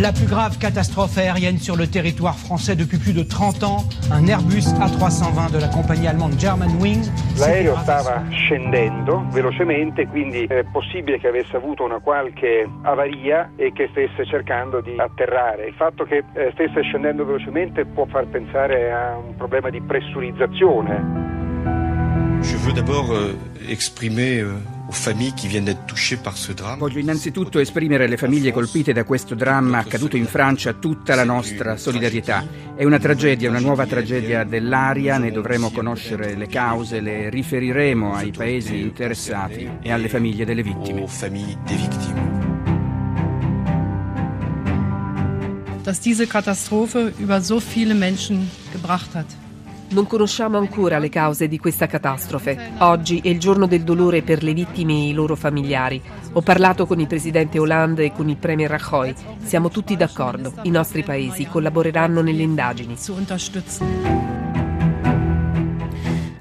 La plus grave catastrophe aérienne sur le territoire français depuis plus de 30 ans, un Airbus A320 de la compagnie allemande Germanwings. L'aereo stava scendendo velocemente, quindi è possibile che avesse avuto una qualche avaria e che stesse cercando di atterrare. Il fatto che eh, stesse scendendo velocemente può far pensare a un problema di pressurizzazione. Je veux d'abord euh, exprimer euh, aux familles qui viennent d'être touchées par ce drame. Voglio innanzitutto esprimere alle famiglie colpite da questo dramma accaduto in Francia tutta la nostra solidarietà. È una tragedia, una nuova tragedia dell'aria, ne dovremo conoscere le cause, le riferiremo ai paesi interessati e alle famiglie delle vittime. Aux familles des victimes. dass diese Katastrophe über so viele Menschen gebracht hat. Non conosciamo ancora le cause di questa catastrofe. Oggi è il giorno del dolore per le vittime e i loro familiari. Ho parlato con il presidente Hollande e con il premier Rajoy. Siamo tutti d'accordo. I nostri paesi collaboreranno nelle indagini.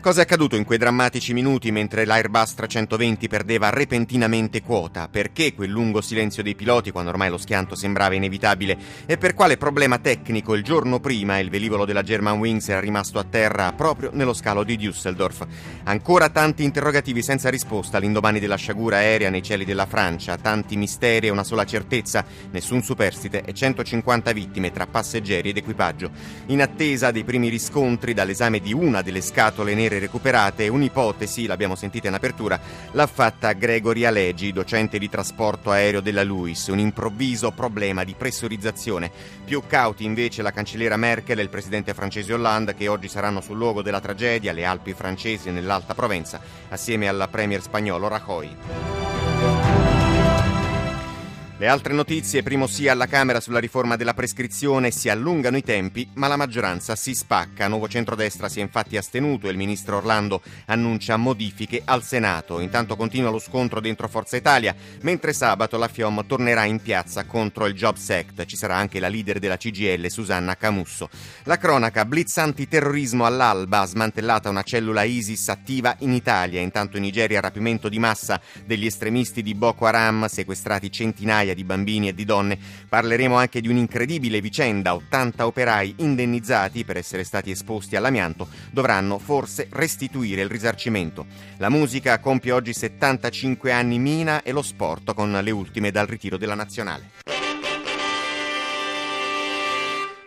Cosa è accaduto in quei drammatici minuti mentre l'Airbus 320 perdeva repentinamente quota? Perché quel lungo silenzio dei piloti quando ormai lo schianto sembrava inevitabile? E per quale problema tecnico il giorno prima il velivolo della Germanwings era rimasto a terra proprio nello scalo di Düsseldorf? Ancora tanti interrogativi senza risposta all'indomani della sciagura aerea nei cieli della Francia, tanti misteri e una sola certezza, nessun superstite e 150 vittime tra passeggeri ed equipaggio. In attesa dei primi riscontri dall'esame di una delle scatole nere recuperate, un'ipotesi, l'abbiamo sentita in apertura, l'ha fatta Gregory Alegi, docente di trasporto aereo della LUIS, un improvviso problema di pressurizzazione. Più cauti invece la cancelliera Merkel e il presidente francese Hollande che oggi saranno sul luogo della tragedia, le Alpi francesi nell'Alta Provenza, assieme al premier spagnolo Rajoy. Le altre notizie, primo sì alla Camera sulla riforma della prescrizione, si allungano i tempi, ma la maggioranza si spacca. Nuovo centrodestra si è infatti astenuto e il ministro Orlando annuncia modifiche al Senato. Intanto continua lo scontro dentro Forza Italia, mentre sabato la FIOM tornerà in piazza contro il Jobs Act. Ci sarà anche la leader della CGL, Susanna Camusso. La cronaca, blitz antiterrorismo all'alba, smantellata una cellula ISIS attiva in Italia. Intanto in Nigeria rapimento di massa degli estremisti di Boko Haram, sequestrati centinaia di bambini e di donne. Parleremo anche di un'incredibile vicenda. 80 operai indennizzati per essere stati esposti all'amianto dovranno forse restituire il risarcimento. La musica compie oggi 75 anni Mina e lo sport con le ultime dal ritiro della nazionale.